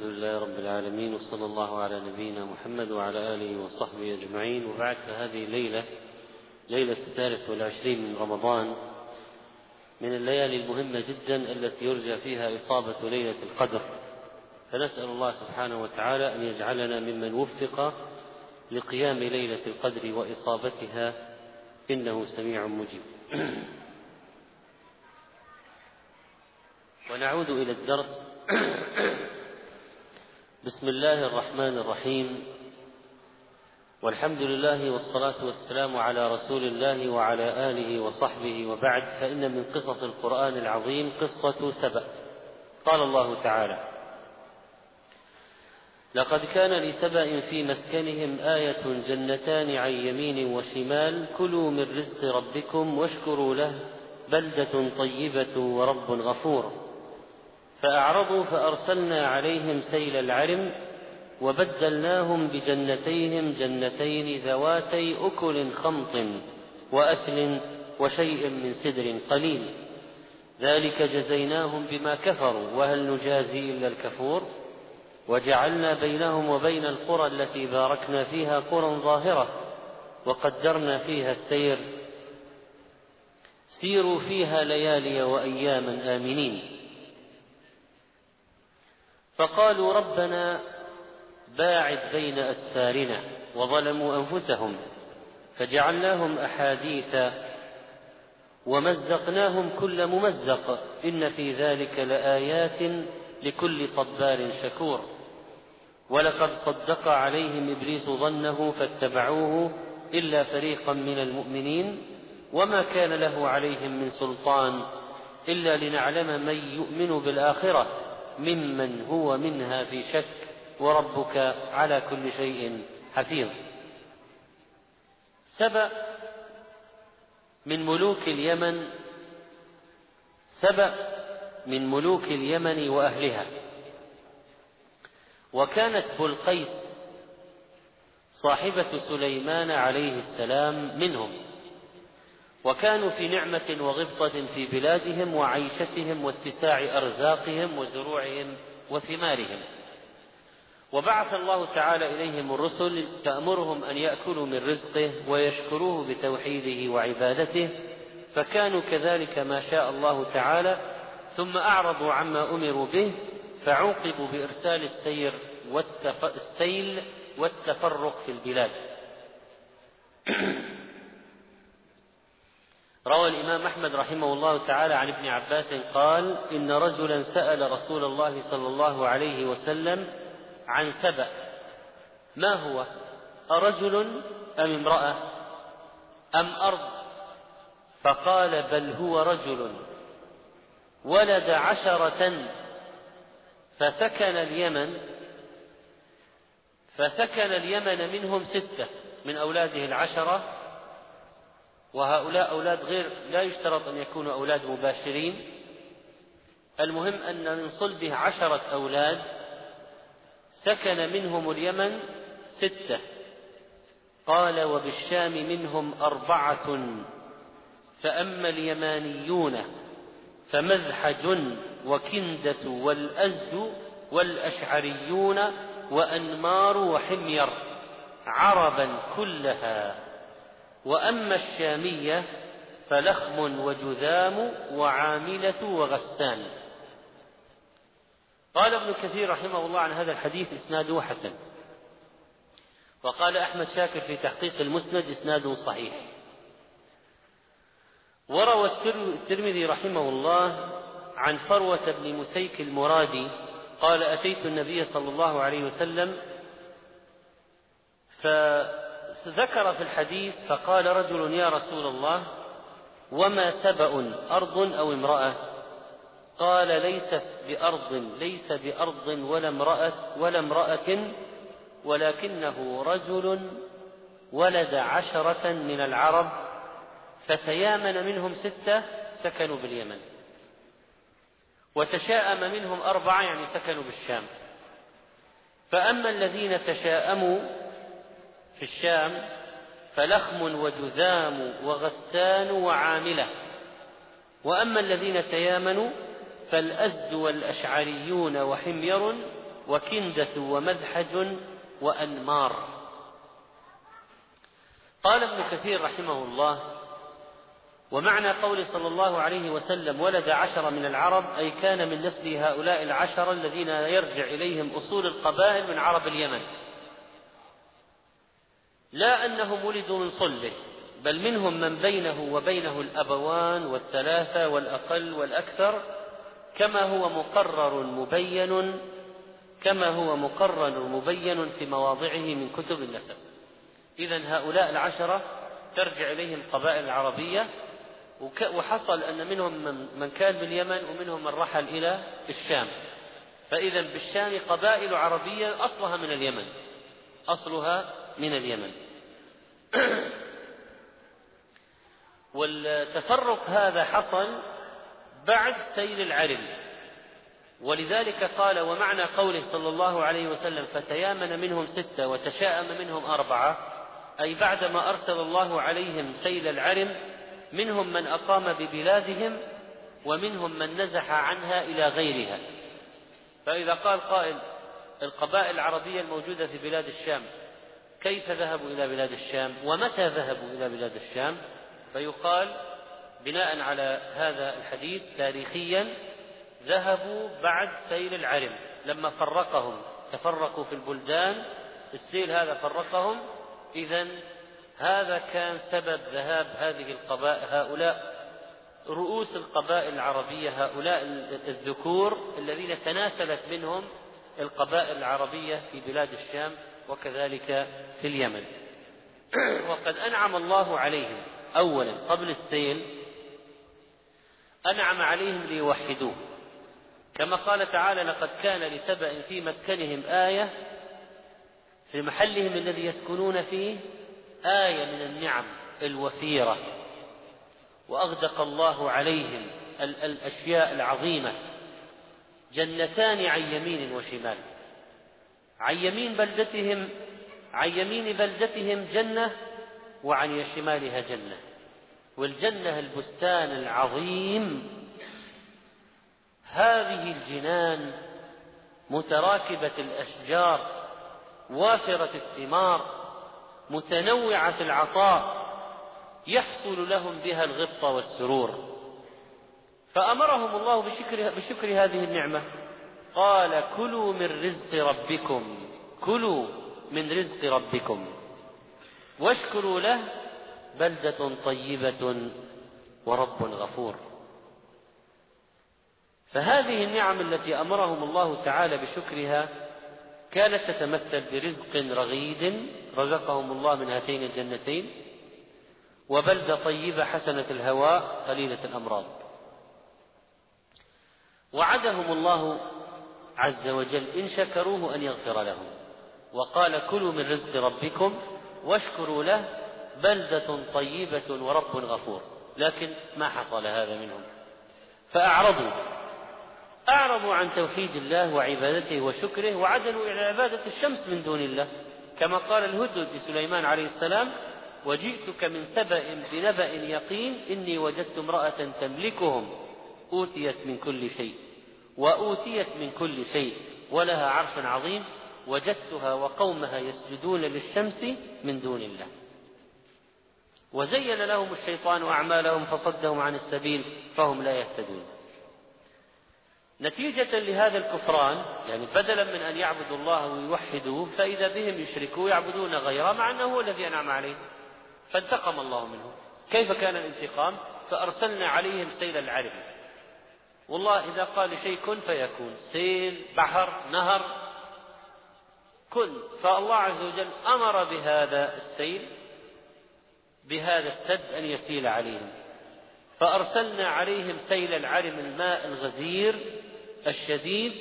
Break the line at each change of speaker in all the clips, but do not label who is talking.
الحمد لله رب العالمين وصلى الله على نبينا محمد وعلى آله وصحبه أجمعين. وبعد فهذه الليلة ليلة الثالث والعشرين من رمضان من الليالي المهمة جدا التي يرجى فيها إصابة ليلة القدر. فنسأل الله سبحانه وتعالى أن يجعلنا ممن وفق لقيام ليلة القدر وإصابتها إنه سميع مجيب. ونعود إلى الدرس. بسم الله الرحمن الرحيم. والحمد لله والصلاة والسلام على رسول الله وعلى آله وصحبه وبعد. فإن من قصص القرآن العظيم قصة سبأ. قال الله تعالى لقد كان لسبأ في مسكنهم آية جنتان عن يمين وشمال كلوا من رزق ربكم واشكروا له بلدة طيبة ورب غفور. فأعرضوا فأرسلنا عليهم سيل العرم وبدلناهم بجنتيهم جنتين ذواتي أكل خمط وأثل وشيء من سدر قليل. ذلك جزيناهم بما كفروا وهل نجازي إلا الكفور؟ وجعلنا بينهم وبين القرى التي باركنا فيها قرى ظاهرة وقدرنا فيها السير. سيروا فيها ليالي وأياما آمنين. فقالوا ربنا باعد بين أسفارنا وظلموا أنفسهم فجعلناهم أحاديث ومزقناهم كل ممزق إن في ذلك لآيات لكل صبار شكور ولقد صدق عليهم إبليس ظنه فاتبعوه إلا فريقا من المؤمنين وما كان له عليهم من سلطان إلا لنعلم من يؤمن بالآخرة ممن هو منها في شك وربك على كل شيء حفيظ. سبأ من ملوك اليمن سبأ من ملوك اليمن وأهلها. وكانت بلقيس صاحبة سليمان عليه السلام منهم. وكانوا في نعمة وغبطة في بلادهم وعيشتهم واتساع أرزاقهم وزروعهم وثمارهم. وبعث الله تعالى إليهم الرسل تأمرهم أن يأكلوا من رزقه ويشكروه بتوحيده وعبادته فكانوا كذلك ما شاء الله تعالى ثم أعرضوا عما أمروا به فعوقبوا بإرسال السير والتف... السيل والتفرق في البلاد. روى الإمام أحمد رحمه الله تعالى عن ابن عباس قال إن رجلا سأل رسول الله صلى الله عليه وسلم عن سبأ ما هو؟ أرجل أم امرأة؟ أم أرض؟ فقال بل هو رجل. ولد عشرة فسكن اليمن فسكن اليمن منهم ستة من أولاده العشرة وهؤلاء أولاد غير لا يشترط أن يكونوا أولاد مباشرين. المهم أن من صلبه عشرة أولاد سكن منهم اليمن ستة. قال وبالشام منهم أربعة. فأما اليمانيون فمذحج وكندس والأزد والأشعريون وأنمار وحمير عربا كلها. وأما الشامية فلخم وجذام وعاملة وغسان. قال ابن كثير رحمه الله عن هذا الحديث إسناده حسن. وقال أحمد شاكر في تحقيق المسند إسناده صحيح. وروى الترمذي رحمه الله عن فروة بن مسيك المرادي قال أتيت النبي صلى الله عليه وسلم فذكر في الحديث فقال رجل يا رسول الله وما سبأ أرض أو امرأة؟ قال ليست بأرض ليس بأرض ولا امرأة ولا امرأة ولكنه رجل ولد عشرة من العرب فتيامن منهم ستة سكنوا باليمن. وتشاءم منهم أربعة يعني سكنوا بالشام. فأما الذين تشاءموا في الشام فلخم وجذام وغسان وعاملة. وأما الذين تيامنوا فالأزد والأشعريون وحمير وكندة ومذحج وأنمار. قال ابن كثير رحمه الله ومعنى قول صلى الله عليه وسلم ولد عشر من العرب أي كان من نسل هؤلاء العشرة الذين يرجع إليهم أصول القبائل من عرب اليمن. لا أنهم ولدوا من صلبه بل منهم من بينه وبينه الأبوان والثلاثة والأقل والأكثر كما هو مقرر مبين كما هو مقرر مبين في مواضعه من كتب النسب. إذا هؤلاء العشرة ترجع إليهم القبائل العربية وحصل أن منهم من كان باليمن ومنهم من رحل إلى الشام. فإذا بالشام قبائل عربية أصلها من اليمن أصلها من اليمن. والتفرق هذا حصل بعد سيل العرم. ولذلك قال ومعنى قوله صلى الله عليه وسلم فتيامن منهم ستة وتشاءم منهم أربعة أي بعدما أرسل الله عليهم سيل العرم منهم من أقام ببلادهم ومنهم من نزح عنها إلى غيرها. فإذا قال قائل القبائل العربية الموجودة في بلاد الشام كيف ذهبوا إلى بلاد الشام ومتى ذهبوا إلى بلاد الشام؟ فيقال بناء على هذا الحديث تاريخيا ذهبوا بعد سيل العرم لما فرقهم تفرقوا في البلدان السيل هذا فرقهم إذا هذا كان سبب ذهاب هذه القبائل هؤلاء رؤوس القبائل العربية هؤلاء الذكور الذين تناسلت منهم القبائل العربية في بلاد الشام وكذلك في اليمن. وقد أنعم الله عليهم أولا قبل السيل أنعم عليهم ليوحدوه. كما قال تعالى لقد كان لسبأ في مسكنهم آية في محلهم الذي يسكنون فيه آية من النعم الوفيرة. وأغدق الله عليهم الأشياء العظيمة جنتان عن يمين وشمال. عن يمين بلدتهم عن يمين بلدتهم جنة وعن شمالها جنة. والجنة البستان العظيم. هذه الجنان متراكبة الأشجار وافرة الثمار متنوعة العطاء يحصل لهم بها الغبطة والسرور. فأمرهم الله بشكر, بشكر هذه النعمة. قال كلوا من رزق ربكم كلوا من رزق ربكم. واشكروا له بلدة طيبة ورب غفور. فهذه النعم التي أمرهم الله تعالى بشكرها كانت تتمثل برزق رغيد رزقهم الله من هاتين الجنتين وبلدة طيبة حسنة الهواء قليلة الأمراض. وعدهم الله عز وجل إن شكروه أن يغفر لهم. وقال كلوا من رزق ربكم واشكروا له بلدة طيبة ورب غفور. لكن ما حصل هذا منهم؟ فأعرضوا. أعرضوا عن توحيد الله وعبادته وشكره وعدلوا إلى عبادة الشمس من دون الله. كما قال الهدهد لسليمان عليه السلام وجئتك من سبأ بنبأ يقين إني وجدت امرأة تملكهم أوتيت من كل شيء. وأوتيت من كل شيء ولها عرش عظيم وجدتها وقومها يسجدون للشمس من دون الله. وزين لهم الشيطان أعمالهم فصدهم عن السبيل فهم لا يهتدون. نتيجة لهذا الكفران يعني بدلا من أن يعبدوا الله ويوحدوه فإذا بهم يشركوا يعبدون غيره مع أنه هو الذي أنعم عليه. فانتقم الله منهم كيف كان الانتقام؟ فأرسلنا عليهم سيل العرم والله إذا قال شيء كن فيكون. سيل بحر نهر كن. فالله عز وجل أمر بهذا السيل بهذا السد أن يسيل عليهم. فأرسلنا عليهم سيل العرم الماء الغزير الشديد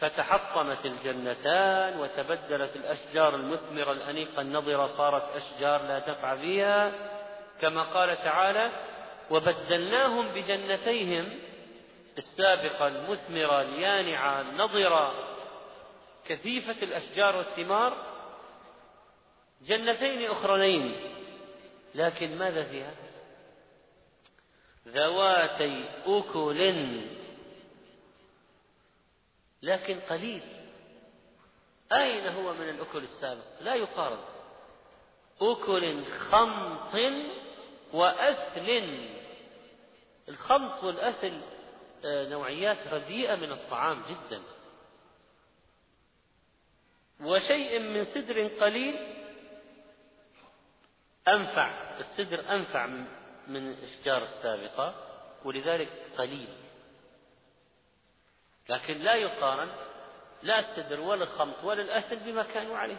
فتحطمت الجنتان وتبدلت الأشجار المثمرة الأنيقة. النضرة صارت أشجار لا تنفع فيها كما قال تعالى وبدلناهم بجنتيهم السابقة المثمرة اليانعة النضرة كثيفة الأشجار والثمار جنتين أخرين. لكن ماذا فيها؟ ذواتي أكل. لكن قليل. أين هو من الأكل السابق؟ لا يقارن. أكل خمط وأثل. الخمط والأثل نوعيات رديئة من الطعام جدا. وشيء من سدر قليل أنفع السدر أنفع من الأشجار السابقة ولذلك قليل. لكن لا يقارن لا السدر ولا الخمط ولا الأثل بما كانوا عليه.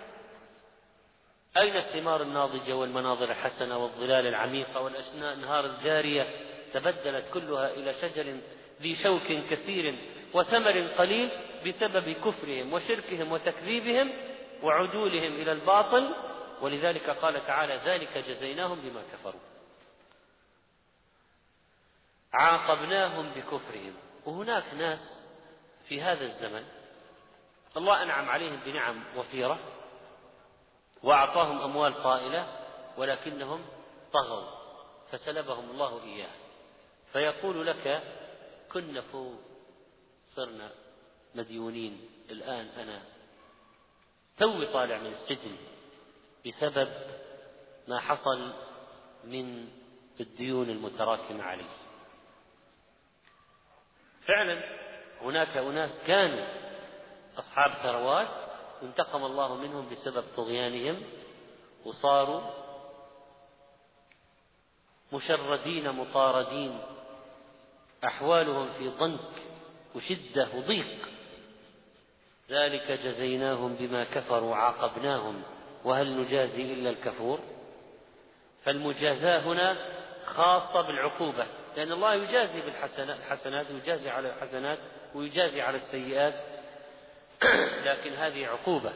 أين الثمار الناضجة والمناظر الحسنة والظلال العميقة والأنهار الجارية تبدلت كلها إلى شجر ذي شوك كثير وثمر قليل بسبب كفرهم وشركهم وتكذيبهم وعدولهم إلى الباطل ولذلك قال تعالى ذلك جزيناهم بما كفروا. عاقبناهم بكفرهم. وهناك ناس في هذا الزمن الله أنعم عليهم بنعم وفيرة وأعطاهم أموال طائلة ولكنهم طغوا فسلبهم الله إياه. فيقول لك كنا فوق صرنا مديونين. الآن أنا توي طالع من السجن بسبب ما حصل من الديون المتراكمة عليه. فعلا هناك أناس كانوا أصحاب ثروات انتقم الله منهم بسبب طغيانهم وصاروا مشردين مطاردين أحوالهم في ضنك وشدة وضيق. ذلك جزيناهم بما كفروا عاقبناهم وهل نجازي إلا الكفور؟ فالمجازاة هنا خاصة بالعقوبة لأن الله يجازي بالحسنات ويجازي على الحسنات ويجازي على السيئات. لكن هذه عقوبة.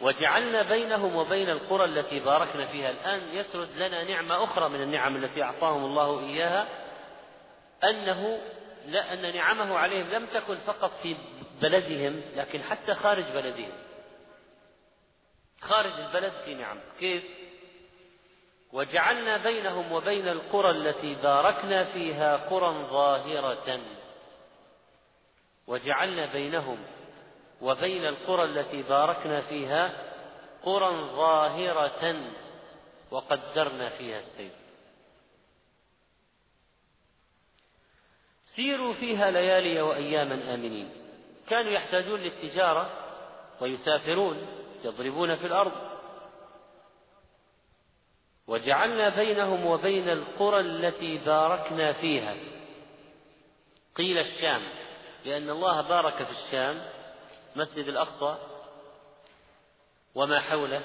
وجعلنا بينهم وبين القرى التي باركنا فيها. الآن يسرد لنا نعمة أخرى من النعم التي أعطاهم الله إياها. أنه لا أن نعمه عليهم لم تكن فقط في بلدهم لكن حتى خارج بلدهم. خارج البلد في نعم. كيف؟ وجعلنا بينهم وبين القرى التي باركنا فيها قرى ظاهرة. وجعلنا بينهم وبين القرى التي باركنا فيها قرى ظاهرة. وقدرنا فيها السير سيروا فيها ليالي وأياما آمنين. كانوا يحتاجون للتجارة ويسافرون يضربون في الأرض. وجعلنا بينهم وبين القرى التي باركنا فيها. قيل الشام لأن الله بارك في الشام مسجد الأقصى وما حوله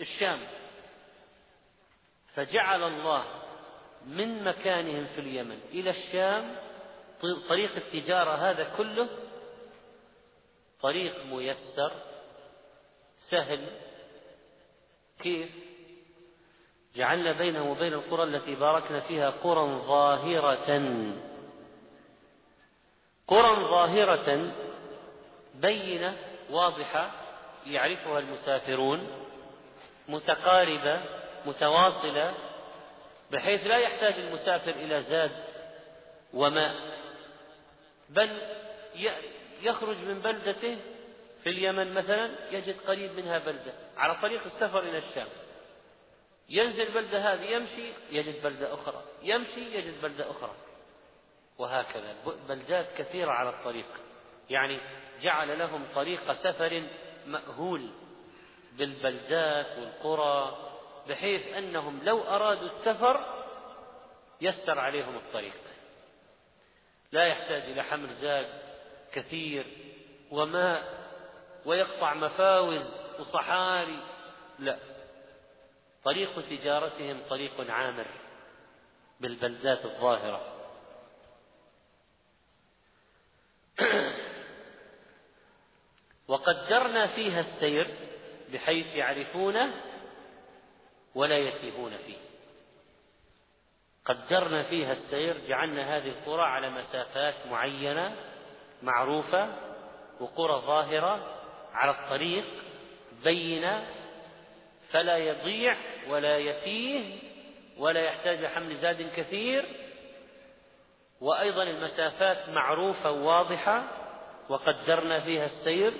الشام. فجعل الله من مكانهم في اليمن. إلى الشام طريق التجارة هذا كله طريق ميسر سهل كيف؟ جعلنا بينه وبين القرى التي باركنا فيها قرى ظاهرة. قرى ظاهرة بينة واضحة يعرفها المسافرون متقاربة متواصلة بحيث لا يحتاج المسافر إلى زاد وماء بل يخرج من بلدته في اليمن مثلا يجد قريب منها بلدة. على طريق السفر إلى الشام. ينزل بلدة هذه يمشي يجد بلدة أخرى. يمشي يجد بلدة أخرى. وهكذا. بلدات كثيرة على الطريق. يعني جعل لهم طريق سفر مأهول بالبلدات والقرى بحيث أنهم لو أرادوا السفر يسر عليهم الطريق. لا يحتاج إلى حمل زاد كثير وماء ويقطع مفاوز وصحاري لا. طريق تجارتهم طريق عامر بالبلدات الظاهرة. وقدرنا فيها السير بحيث يعرفونه ولا يتيهون فيه. قدرنا فيها السير جعلنا هذه القرى على مسافات معينة معروفة وقرى ظاهرة على الطريق بينة فلا يضيع ولا يتيه ولا يحتاج حمل زاد كثير. وأيضا المسافات معروفة وواضحة وقدرنا فيها السير.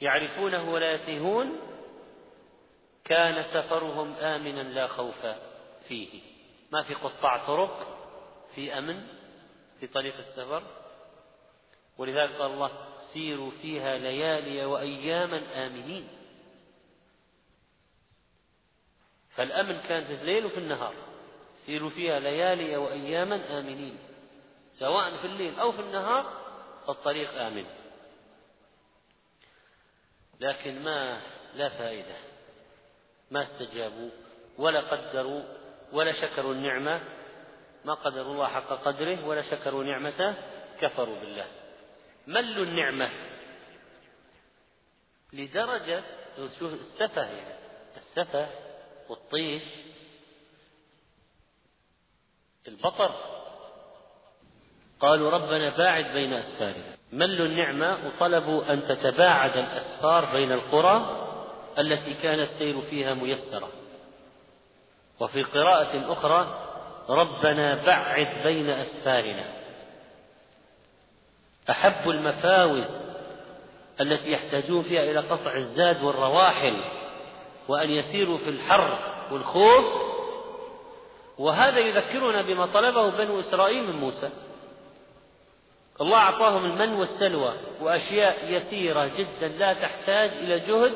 يعرفونه ولا يتيهون كان سفرهم آمنا لا خوف فيه. ما في قطاع طرق في أمن في طريق السفر. ولذلك قال الله سيروا فيها ليالي وأياما آمنين. فالأمن كان في الليل وفي النهار. سيروا فيها ليالي وأياما آمنين. سواء في الليل أو في النهار الطريق آمن. لكن ما لا فائدة. ما استجابوا ولا قدروا ولا شكروا النعمة ما قدروا الله حق قدره ولا شكروا نعمته كفروا بالله. ملوا النعمة؟ لدرجة السفه يعني السفه والطيش البطر. قالوا ربنا باعد بين أسفارنا. ملوا النعمة وطلبوا أن تتباعد الأسفار بين القرى التي كان السير فيها ميسرا وفي قراءة أخرى ربنا بعد بين أسفارنا. أحب المفاوز التي يحتاجون فيها إلى قطع الزاد والرواحل وأن يسيروا في الحر والخوف. وهذا يذكرنا بما طلبه بنو إسرائيل من موسى. الله أعطاهم المن والسلوى وأشياء يسيرة جدا لا تحتاج إلى جهد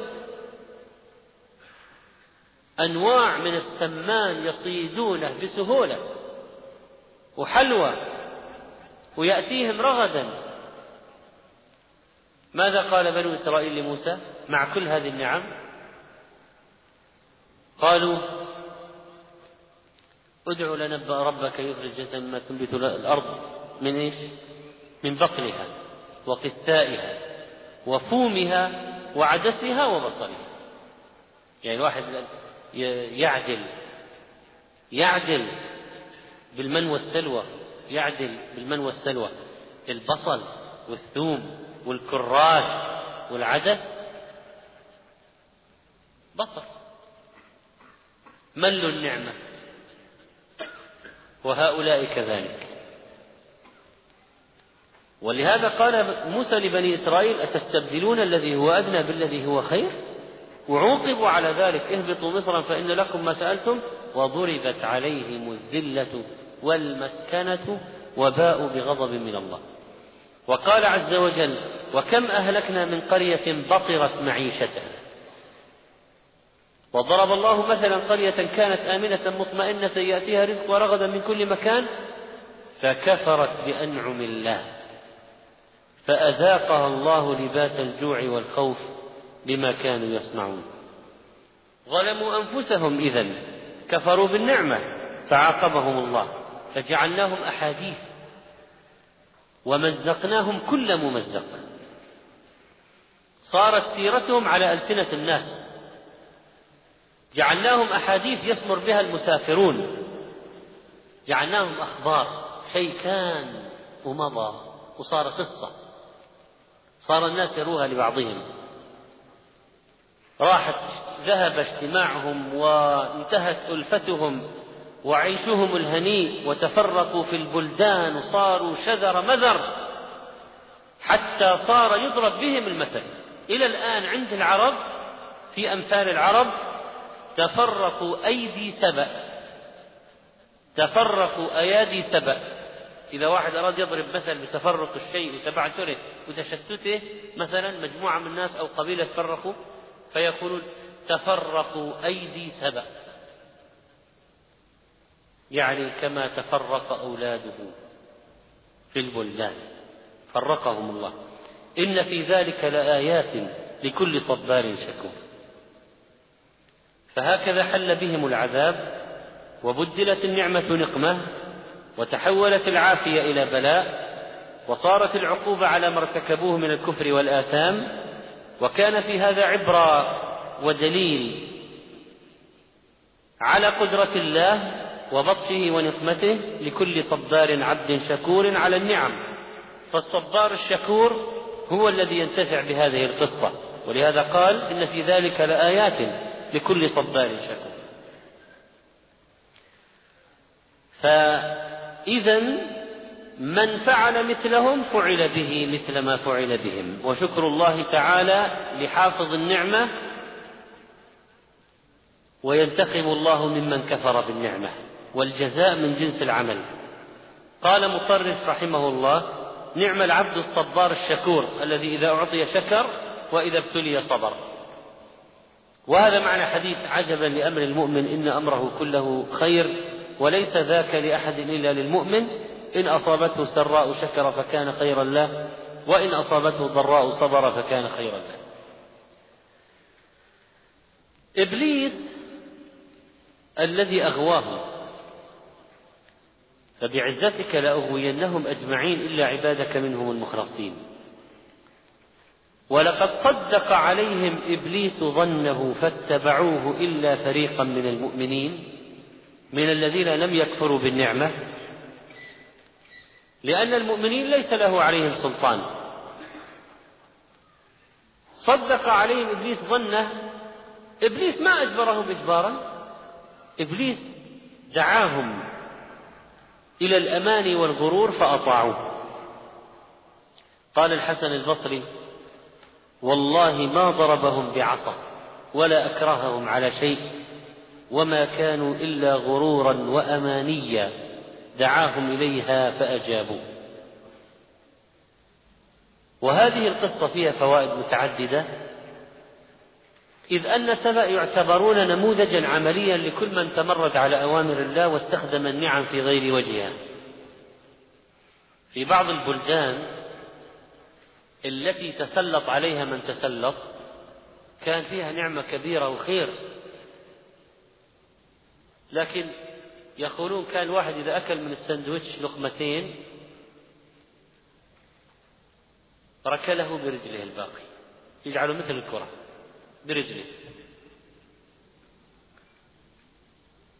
أنواع من السمان يصيدونه بسهولة وحلوى ويأتيهم رغدا. ماذا قال بنو إسرائيل لموسى مع كل هذه النعم؟ قالوا ادع لنا ربك يخرج ما تنبت الأرض من إيش؟ من بقلها وقثائها وفومها وعدسها وبصلها يعني الواحد يعدل يعدل بالمن والسلوى يعدل بالمن والسلوى. البصل والثوم والكراث والعدس بصل. مل النعمة. وهؤلاء كذلك. ولهذا قال موسى لبني إسرائيل أتستبدلون الذي هو أدنى بالذي هو خير؟ وعوقبوا على ذلك. اهبطوا مصرا فإن لكم ما سألتم وضربت عليهم الذلة والمسكنة وباءوا بغضب من الله. وقال عز وجل وكم أهلكنا من قرية بطرت معيشتها. وضرب الله مثلا قرية كانت آمنة مطمئنة يأتيها رزق رغدا من كل مكان فكفرت بأنعم الله فأذاقها الله لباس الجوع والخوف بما كانوا يصنعون. ظلموا أنفسهم إذا كفروا بالنعمة فعاقبهم الله فجعلناهم أحاديث ومزقناهم كل ممزق. صارت سيرتهم على ألسنة الناس. جعلناهم أحاديث يسمر بها المسافرون. جعلناهم أخبار شيء كان ومضى وصار قصة. صار الناس يروها لبعضهم. راحت ذهب اجتماعهم وانتهت ألفتهم وعيشهم الهنيء وتفرقوا في البلدان وصاروا شذر مذر حتى صار يضرب بهم المثل. إلى الآن عند العرب في أمثال العرب تفرقوا أيدي سبأ. تفرقوا أيادي سبأ. إذا واحد أراد يضرب مثل بتفرق الشيء وتبعثره وتشتته مثلا مجموعة من الناس أو قبيلة تفرقوا فيقولون تفرقوا أيدي سبأ. يعني كما تفرق أولاده في البلدان. فرقهم الله. إن في ذلك لآيات لكل صبار شكور. فهكذا حل بهم العذاب وبدلت النعمة نقمة وتحولت العافية إلى بلاء وصارت العقوبة على ما ارتكبوه من الكفر والآثام وكان في هذا عبرة ودليل على قدرة الله وبطشه ونقمته لكل صبار عبد شكور على النعم. فالصبار الشكور هو الذي ينتفع بهذه القصة ولهذا قال إن في ذلك لآيات لكل صبار شكور. فإذا من فعل مثلهم فعل به مثل ما فعل بهم. وشكر الله تعالى لحافظ النعمة وينتقم الله ممن كفر بالنعمة والجزاء من جنس العمل. قال مطرف رحمه الله نعم العبد الصبار الشكور الذي إذا أعطي شكر وإذا ابتلي صبر. وهذا معنى حديث عجبا لأمر المؤمن إن أمره كله خير وليس ذاك لأحد إلا للمؤمن. إن أصابته سراء شكر فكان خيرا له وإن أصابته ضراء صبر فكان خيرا له. إبليس الذي أغواهم فبعزتك لأغوينهم أجمعين إلا عبادك منهم المخلصين. ولقد صدق عليهم إبليس ظنه فاتبعوه إلا فريقا من المؤمنين من الذين لم يكفروا بالنعمة لأن المؤمنين ليس له عليهم سلطان. صدق عليهم إبليس ظنه. إبليس ما أجبرهم إجبارا. إبليس دعاهم إلى الأمان والغرور فأطاعوه. قال الحسن البصري والله ما ضربهم بعصا ولا أكرههم على شيء وما كانوا إلا غرورا وأمانيا. دعاهم إليها فأجابوا. وهذه القصة فيها فوائد متعددة. إذ أن سبأ يعتبرون نموذجا عمليا لكل من تمرد على أوامر الله واستخدم النعم في غير وجهها. في بعض البلدان التي تسلط عليها من تسلط كان فيها نعمة كبيرة وخير. لكن يقولون كان الواحد إذا أكل من السندويتش لقمتين ركله برجله الباقي. يجعله مثل الكرة برجله.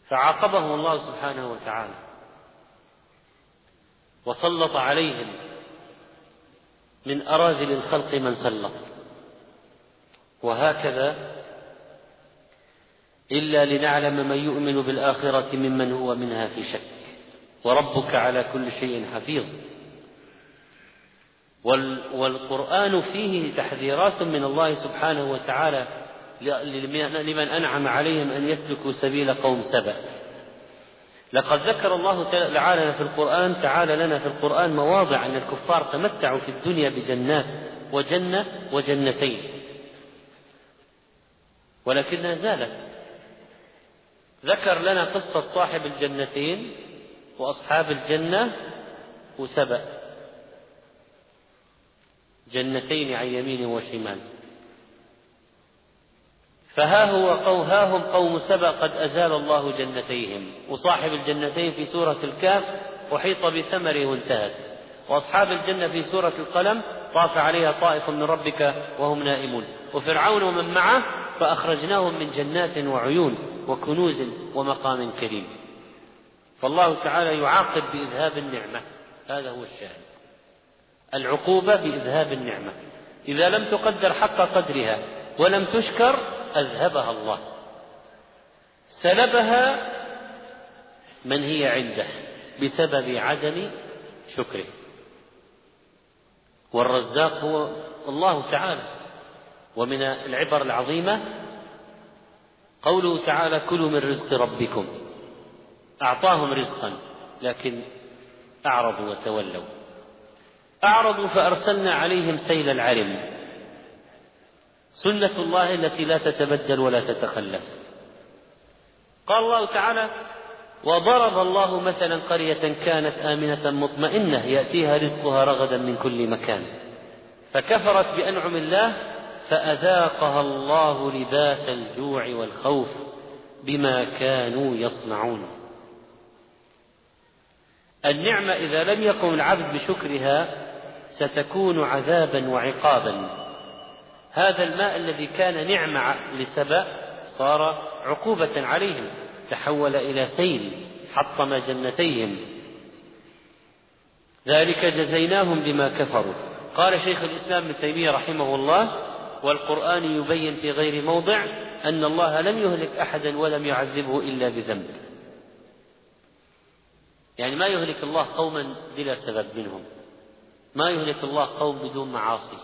فعاقبهم الله سبحانه وتعالى. وسلط عليهم من أراذل الخلق من سلط. وهكذا إلا لنعلم من يؤمن بالآخرة ممن هو منها في شك. وربك على كل شيء حفيظ. والقرآن فيه تحذيرات من الله سبحانه وتعالى لمن أنعم عليهم أن يسلكوا سبيل قوم سبأ. لقد ذكر الله تعالى في القرآن تعالى لنا في القرآن مواضع أن الكفار تمتعوا في الدنيا بجنات وجنة وجنتين. ولكنها زالت ذكر لنا قصة صاحب الجنتين وأصحاب الجنة وسبأ. جنتين عن يمين وشمال. فها هو قو ها هم قوم سبأ قد أزال الله جنتيهم. وصاحب الجنتين في سورة الكاف أحيط بثمره وانتهت. وأصحاب الجنة في سورة القلم طاف عليها طائف من ربك وهم نائمون. وفرعون ومن معه فأخرجناهم من جنات وعيون وكنوز ومقام كريم. فالله تعالى يعاقب بإذهاب النعمة. هذا هو الشاهد. العقوبة بإذهاب النعمة. إذا لم تقدر حق قدرها ولم تشكر أذهبها الله. سلبها من هي عنده بسبب عدم شكره. والرزاق هو الله تعالى. ومن العبر العظيمة قوله تعالى كلوا من رزق ربكم. أعطاهم رزقا لكن أعرضوا وتولوا. أعرضوا فأرسلنا عليهم سيل العرم. سنة الله التي لا تتبدل ولا تتخلف. قال الله تعالى وضرب الله مثلا قرية كانت آمنة مطمئنة يأتيها رزقها رغدا من كل مكان. فكفرت بأنعم الله فأذاقها الله لباس الجوع والخوف بما كانوا يصنعون. النعمة إذا لم يقم العبد بشكرها ستكون عذابا وعقابا. هذا الماء الذي كان نعمة لسبأ صار عقوبة عليهم تحول إلى سيل حطم جنتيهم. ذلك جزيناهم بما كفروا. قال شيخ الإسلام ابن تيمية رحمه الله والقرآن يبين في غير موضع أن الله لم يهلك أحدا ولم يعذبه إلا بذنب. يعني ما يهلك الله قوما بلا سبب منهم. ما يهلك الله قوم بدون معاصي.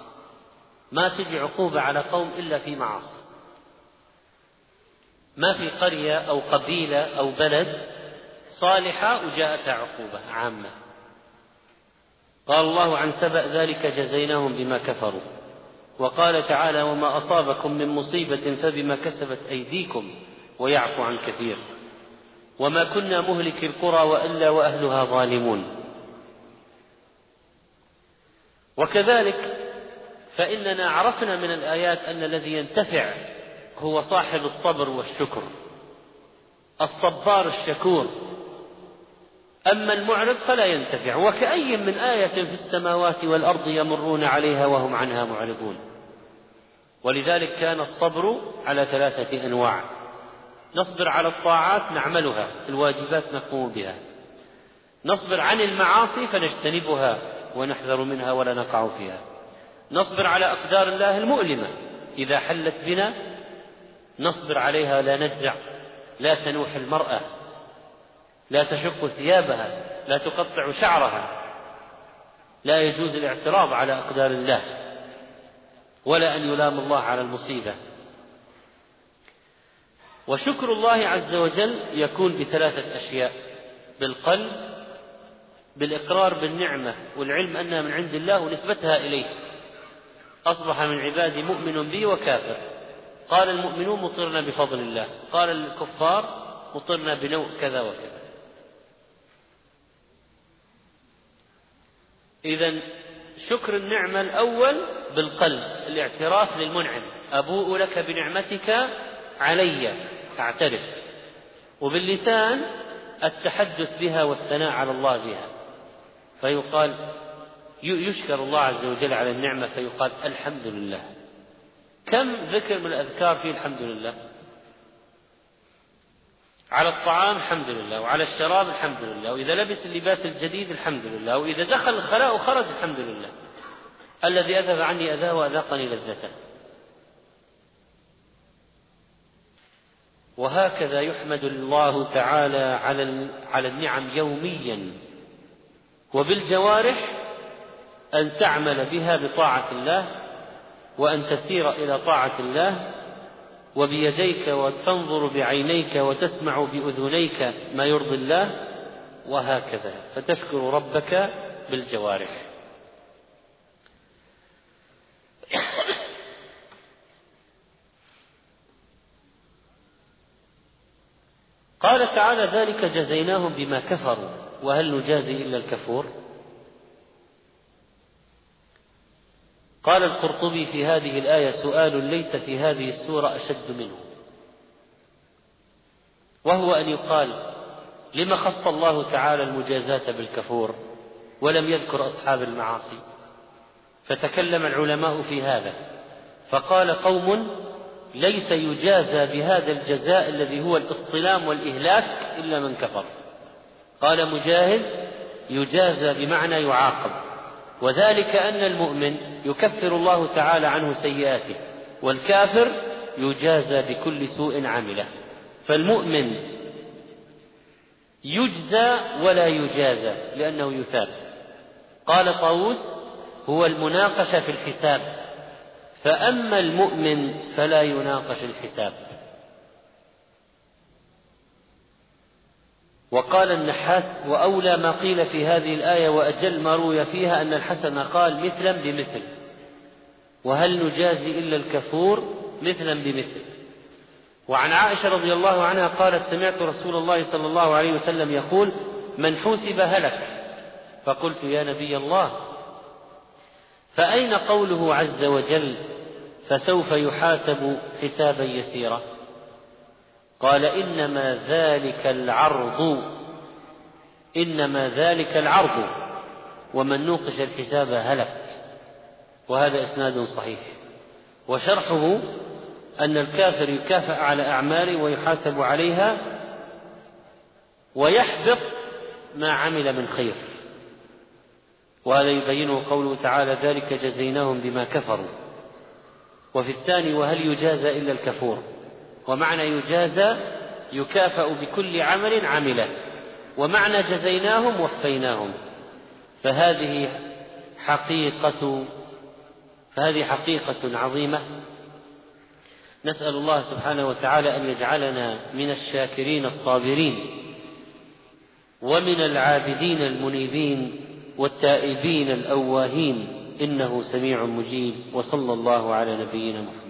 ما تجي عقوبة على قوم إلا في معاصي. ما في قرية أو قبيلة أو بلد صالحة وجاءتها عقوبة عامة. قال الله عن سبأ ذلك جزيناهم بما كفروا. وقال تعالى وما أصابكم من مصيبة فبما كسبت أيديكم ويعفو عن كثير. وما كنا مهلك القرى وإلا وأهلها ظالمون. وكذلك فإننا عرفنا من الآيات أن الذي ينتفع هو صاحب الصبر والشكر. الصبار الشكور. أما المعرض فلا ينتفع وكأي من آية في السماوات والأرض يمرون عليها وهم عنها معرضون. ولذلك كان الصبر على ثلاثة أنواع. نصبر على الطاعات نعملها الواجبات نقوم بها. نصبر عن المعاصي فنجتنبها ونحذر منها ولا نقع فيها. نصبر على أقدار الله المؤلمة إذا حلت بنا نصبر عليها لا نجزع لا تنوح المرأة لا تشق ثيابها لا تقطع شعرها. لا يجوز الاعتراض على أقدار الله. ولا أن يلام الله على المصيبة. وشكر الله عز وجل يكون بثلاثة أشياء بالقلب بالإقرار بالنعمة والعلم أنها من عند الله ونسبتها إليه. أصبح من عبادي مؤمن بي وكافر. قال المؤمنون مطرنا بفضل الله. قال الكفار مطرنا بنوء كذا وكذا. إذا شكر النعمة الأول بالقلب الاعتراف للمنعم. أبوء لك بنعمتك علي أعترف وباللسان التحدث بها والثناء على الله بها. فيقال يشكر الله عز وجل على النعمة فيقال الحمد لله. كم ذكر من الأذكار فيه الحمد لله؟ على الطعام الحمد لله وعلى الشراب الحمد لله وإذا لبس اللباس الجديد الحمد لله وإذا دخل الخلاء وخرج الحمد لله. الذي أذهب عني أذاه وأذاقني لذته. وهكذا يحمد الله تعالى على على النعم يوميا. وبالجوارح أن تعمل بها بطاعة الله وأن تسير إلى طاعة الله وبيديك وتنظر بعينيك وتسمع بأذنيك ما يرضي الله وهكذا. فتشكر ربك بالجوارح. قال تعالى ذلك جزيناهم بما كفروا وهل نجازي إلا الكفور؟ قال القرطبي في هذه الآية سؤال ليس في هذه السورة أشد منه. وهو أن يقال لما خص الله تعالى المجازاة بالكفور ولم يذكر أصحاب المعاصي؟ فتكلم العلماء في هذا فقال قوم ليس يجازى بهذا الجزاء الذي هو الاصطلام والإهلاك إلا من كفر. قال مجاهد يجازى بمعنى يعاقب. وذلك أن المؤمن يكفر الله تعالى عنه سيئاته والكافر يجازى بكل سوء عمله. فالمؤمن يجزى ولا يجازى لأنه يثاب. قال طاووس هو المناقشة في الحساب. فأما المؤمن فلا يناقش الحساب. وقال النحاس وأولى ما قيل في هذه الآية وأجل ما روي فيها أن الحسن قال مثلا بمثل. وهل نجازي إلا الكفور؟ مثلا بمثل. وعن عائشة رضي الله عنها قالت سمعت رسول الله صلى الله عليه وسلم يقول من حوسب هلك. فقلت يا نبي الله فأين قوله عز وجل فسوف يحاسب حسابا يسيرا؟ قال إنما ذلك العرض إنما ذلك العرض ومن نوقش الحساب هلك وهذا إسناد صحيح. وشرحه أن الكافر يكافأ على أعماله ويحاسب عليها ويحبط ما عمل من خير. وهذا يبينه قوله تعالى ذلك جزيناهم بما كفروا. وفي الثاني وهل يجازى إلا الكفور؟ ومعنى يجازى يكافأ بكل عمل عمله. ومعنى جزيناهم وفيناهم. فهذه حقيقة فهذه حقيقة عظيمة. نسأل الله سبحانه وتعالى أن يجعلنا من الشاكرين الصابرين ومن العابدين المنيبين والتائبين الأواهين إنه سميع مجيب وصلى الله على نبينا محمد.